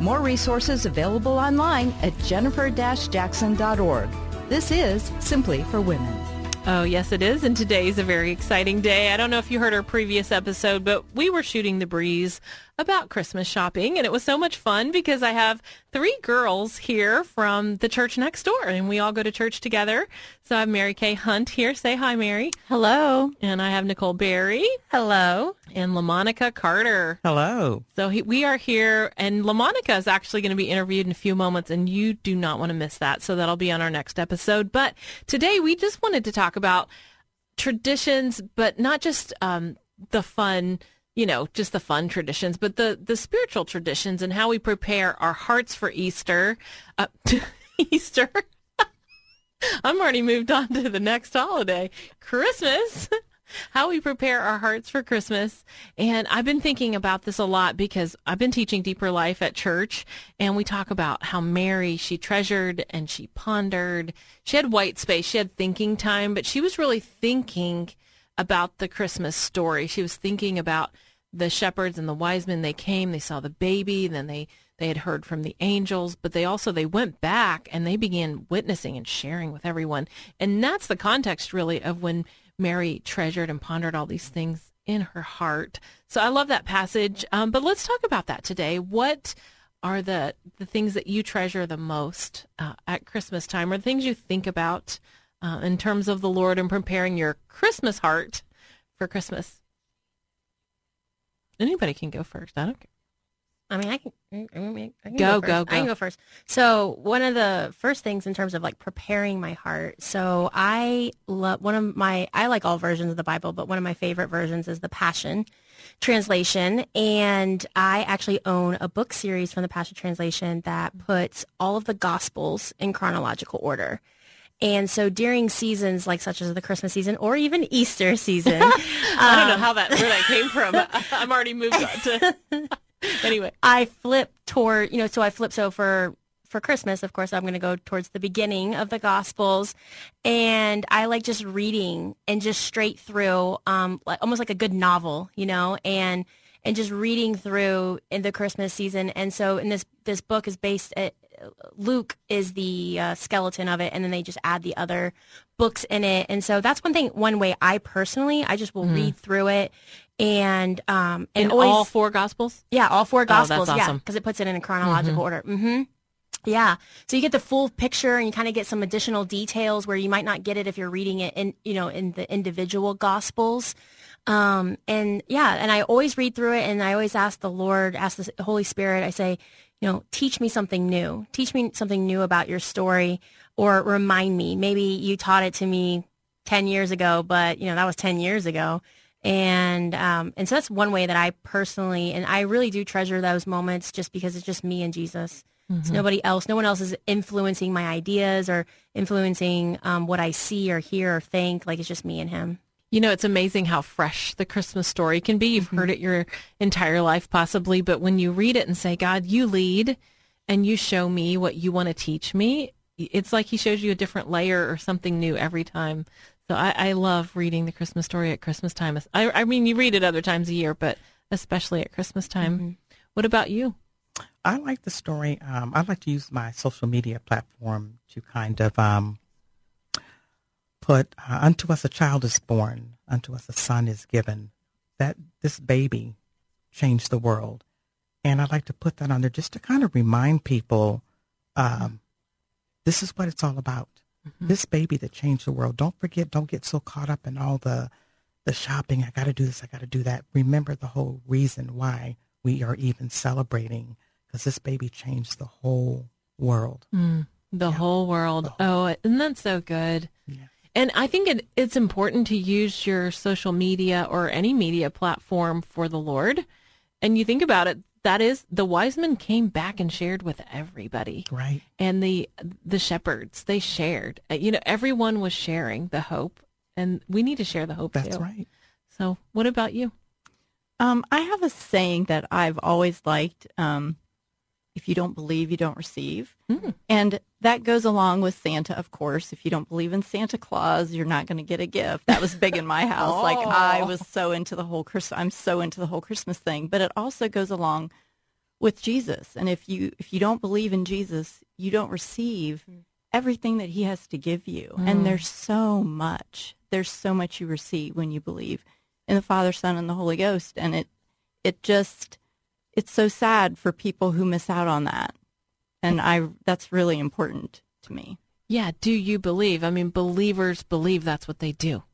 More resources available online at jennifer-jackson.org. This is Simply for Women. Oh, yes, it is. And today is a very exciting day. I don't know if you heard our previous episode, but we were shooting the breeze about Christmas shopping, and it was so much fun because I have three girls here from the church next door, and we all go to church together. So I have Mary Kay Hunt here. Say hi, Mary. Hello. And I have Nicole Berry. Hello. And LaMonica Carter. Hello. So he, we are here, and LaMonica is actually going to be interviewed in a few moments, and you do not want to miss that. So that'll be on our next episode. But today we just wanted to talk about traditions, but not just um, the fun you know, just the fun traditions, but the the spiritual traditions and how we prepare our hearts for Easter. Uh, Easter. I'm already moved on to the next holiday, Christmas. how we prepare our hearts for Christmas. And I've been thinking about this a lot because I've been teaching deeper life at church and we talk about how Mary, she treasured and she pondered. She had white space. She had thinking time, but she was really thinking about the Christmas story. She was thinking about the shepherds and the wise men. They came, they saw the baby, then they they had heard from the angels, but they also they went back and they began witnessing and sharing with everyone. And that's the context really of when Mary treasured and pondered all these things in her heart. So I love that passage. Um, but let's talk about that today. What are the the things that you treasure the most uh, at Christmas time, or the things you think about uh, in terms of the Lord and preparing your Christmas heart for Christmas. Anybody can go first. I don't care. I mean, I can, I can go, go, go, go. I can go first. So one of the first things in terms of like preparing my heart. So I love one of my, I like all versions of the Bible, but one of my favorite versions is the Passion translation. And I actually own a book series from the Passion translation that puts all of the gospels in chronological order. And so during seasons like such as the Christmas season or even Easter season, I don't know um, how that where that came from. I'm already moved on to. anyway, I flip toward you know so I flip so for for Christmas, of course, I'm going to go towards the beginning of the Gospels, and I like just reading and just straight through, um, like almost like a good novel, you know, and and just reading through in the Christmas season. And so, in this this book is based at Luke is the uh, skeleton of it, and then they just add the other books in it. And so that's one thing, one way I personally, I just will mm. read through it, and um, and in always, all four gospels. Yeah, all four gospels. Oh, yeah, because it puts it in a chronological mm-hmm. order. Mm-hmm. Yeah. So you get the full picture and you kind of get some additional details where you might not get it if you're reading it in, you know, in the individual gospels. Um, and yeah, and I always read through it and I always ask the Lord, ask the Holy Spirit, I say, you know, teach me something new. Teach me something new about your story or remind me. Maybe you taught it to me 10 years ago, but, you know, that was 10 years ago. And um, and so that's one way that I personally and I really do treasure those moments just because it's just me and Jesus. Mm-hmm. It's nobody else. No one else is influencing my ideas or influencing um, what I see or hear or think. Like it's just me and him. You know, it's amazing how fresh the Christmas story can be. You've mm-hmm. heard it your entire life, possibly, but when you read it and say, God, you lead and you show me what you want to teach me, it's like he shows you a different layer or something new every time. So I, I love reading the Christmas story at Christmas time. I, I, mean, you read it other times a year, but especially at Christmas time. Mm-hmm. What about you? I like the story. Um, I like to use my social media platform to kind of um, put, uh, unto us a child is born, unto us a son is given. That this baby changed the world. And I like to put that on there just to kind of remind people um, this is what it's all about. Mm-hmm. This baby that changed the world. Don't forget, don't get so caught up in all the the shopping. I got to do this, I got to do that. Remember the whole reason why we are even celebrating because this baby changed the whole world. Mm, the, yeah. whole world. the whole Oh, isn't that so good? Yeah. And I think it, it's important to use your social media or any media platform for the Lord. And you think about it, that is the wise men came back and shared with everybody. Right. And the the shepherds, they shared. Uh, you know, everyone was sharing the hope and we need to share the hope That's too. right. So, what about you? Um, I have a saying that I've always liked. Um, if you don't believe, you don't receive. Mm. And that goes along with Santa, of course. If you don't believe in Santa Claus, you're not going to get a gift. That was big in my house. oh. Like I was so into the whole Christmas. I'm so into the whole Christmas thing. But it also goes along with Jesus. And if you if you don't believe in Jesus, you don't receive everything that he has to give you. And there's so much. There's so much you receive when you believe in the Father, Son, and the Holy Ghost. And it it just it's so sad for people who miss out on that. And I that's really important to me. Yeah, do you believe? I mean, believers believe that's what they do.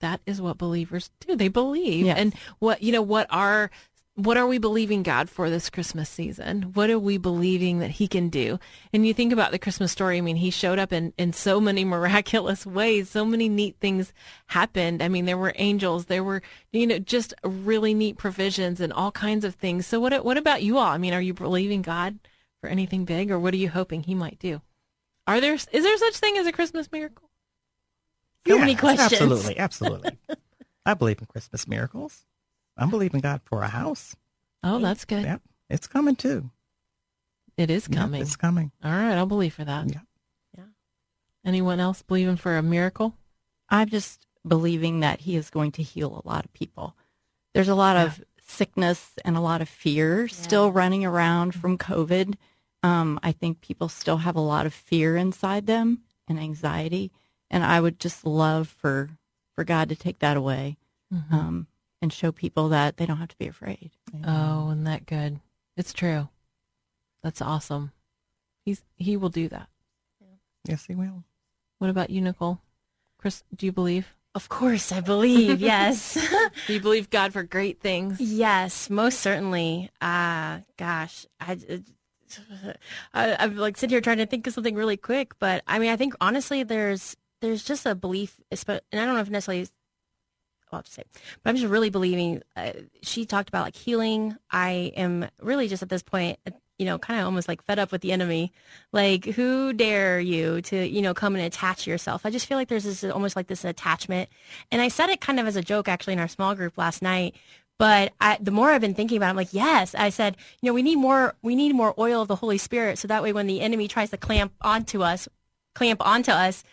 That is what believers do. They believe. Yes. And what, you know, what are what are we believing God for this Christmas season? What are we believing that he can do? And you think about the Christmas story, I mean, he showed up in, in so many miraculous ways. So many neat things happened. I mean, there were angels, there were, you know, just really neat provisions and all kinds of things. So what what about you all? I mean, are you believing God for anything big or what are you hoping he might do? Are there is there such thing as a Christmas miracle? So many questions. Absolutely, absolutely. I believe in Christmas miracles. I'm believing God for a house. Oh, that's good. Yep, it's coming too. It is Yep, coming. it's coming. All right, I'll believe for that. Yeah. Anyone else believing for a miracle? I'm just believing that he is going to heal a lot of people. There's a lot of sickness and a lot of fear still running around from COVID. Um, I think people still have a lot of fear inside them and anxiety, and I would just love for for God to take that away um, and show people that they don't have to be afraid. Oh, isn't that good? It's true. That's awesome. He's he will do that. Yes, he will. What about you, Nicole? Chris, do you believe? Of course, I believe. Yes. Do you believe God for great things? Yes, most certainly. Uh, gosh, I, I, I'm like sitting here trying to think of something really quick, but I mean, I think honestly, there's there's just a belief, and I don't know if necessarily. Well, I'll say, but I'm just really believing. Uh, she talked about like healing. I am really just at this point, you know, kind of almost like fed up with the enemy. Like, who dare you to, you know, come and attach yourself? I just feel like there's this almost like this attachment. And I said it kind of as a joke actually in our small group last night. But I, the more I've been thinking about it, I'm like, yes, I said, you know, we need more, we need more oil of the Holy Spirit. So that way when the enemy tries to clamp onto us, clamp onto us,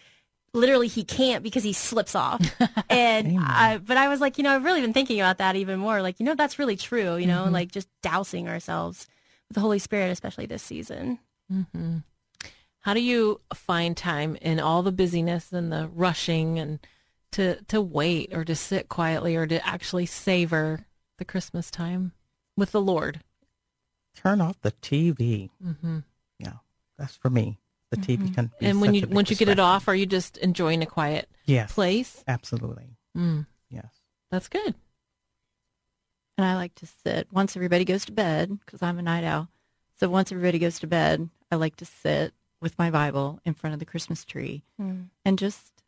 literally he can't because he slips off. and I, but I was like, you know, I've really been thinking about that even more. Like, you know, that's really true, you know, like just dousing ourselves with the Holy Spirit, especially this season. How do you find time in all the busyness and the rushing and to to wait or to sit quietly or to actually savor the Christmas time with the Lord? Turn off the TV. Mm-hmm. Yeah, that's for me. The TV mm-hmm. can be and when such you a big once you get it off, are you just enjoying a quiet yes, place? Absolutely. Mm, Yes. that's good. And I like to sit once everybody goes to bed because I'm a night owl. So once everybody goes to bed, I like to sit with my Bible in front of the Christmas tree hmm. and just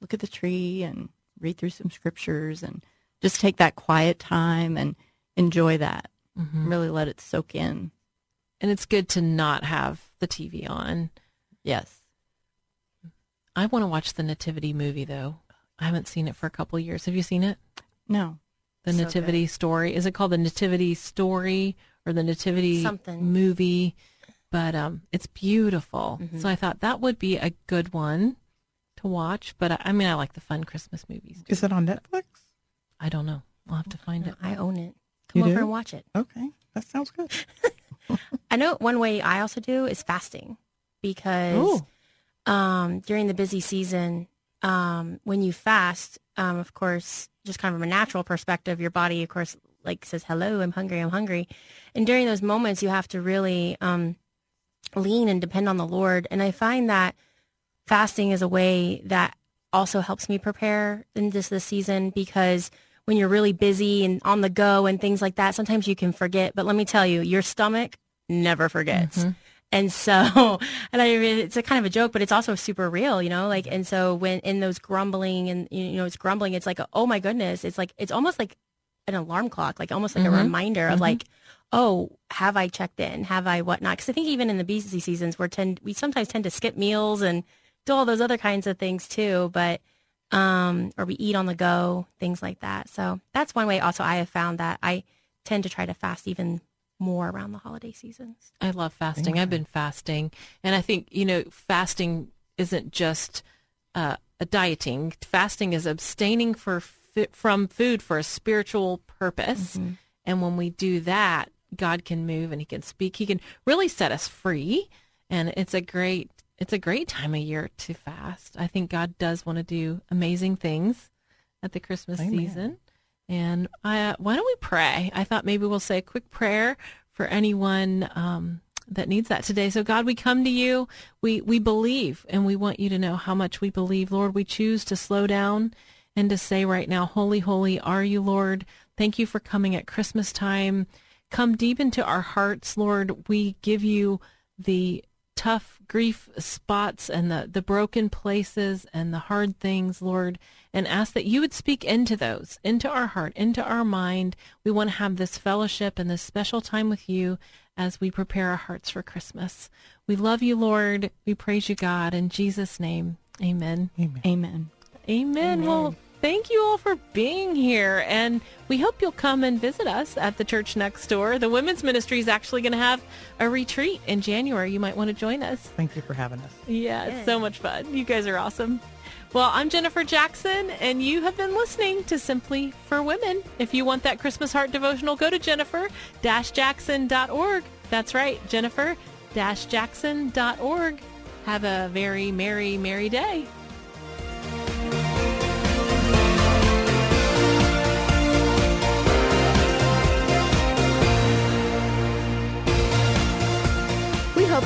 look at the tree and read through some scriptures and just take that quiet time and enjoy that. Mm-hmm. Really let it soak in. And it's good to not have the TV on. Yes. I want to watch the Nativity movie though. I haven't seen it for a couple of years. Have you seen it? No. The So Nativity story. Is it called the Nativity story or the Nativity Something. movie? But um, it's beautiful. Mm-hmm. So I thought that would be a good one to watch. But I, I mean, I like the fun Christmas movies. Too. Is it on Netflix? I don't know. I'll have to find it. I own it. Come You over do? and watch it. Okay, that sounds good. I know one way I also do is fasting because um, during the busy season, um, when you fast, um, of course, just kind of from a natural perspective, your body, of course, like says, hello, I'm hungry, I'm hungry. And during those moments, you have to really um, lean and depend on the Lord. And I find that fasting is a way that also helps me prepare in this this season because when you're really busy and on the go and things like that, sometimes you can forget. But let me tell you, your stomach never forgets. And so, and I mean, it's a kind of a joke, but it's also super real, you know, like, and so when in those grumbling and, you know, it's grumbling, it's like, oh my goodness, it's like, it's almost like an alarm clock, like almost like a reminder of like, oh, have I checked in? Have I whatnot? Because I think even in the busy seasons, we're tend we sometimes tend to skip meals and do all those other kinds of things too. But um, or we eat on the go, things like that. So that's one way. Also, I have found that I tend to try to fast even more around the holiday seasons. I love fasting. I've been fasting, and I think you know, fasting isn't just uh, a dieting. Fasting is abstaining for from food for a spiritual purpose, and when we do that, God can move and he can speak. He can really set us free. And it's a great it's a great time of year to fast. I think God does want to do amazing things at the Christmas Amen. season. And uh, why don't we pray? I thought maybe we'll say a quick prayer for anyone um, that needs that today. So God, we come to you. We we believe, and we want you to know how much we believe. Lord, we choose to slow down and to say right now, "Holy, holy are you, Lord." Thank you for coming at Christmas time. Come deep into our hearts, Lord. We give you the tough grief spots and the, the broken places and the hard things, Lord, and ask that you would speak into those, into our heart, into our mind. We want to have this fellowship and this special time with you as we prepare our hearts for Christmas. We love you, Lord. We praise you, God. In Jesus' name, amen. Amen. Amen. Amen. Well, thank you all for being here. And we hope you'll come and visit us at the church next door. The women's ministry is actually going to have a retreat in January. You might want to join us. Thank you for having us. Yeah, it's so much fun. You guys are awesome. Well, I'm Jennifer Jackson, and you have been listening to Simply for Women. If you want that Christmas heart devotional, go to jennifer-jackson.org. That's right, jennifer-jackson.org. Have a very merry, merry day.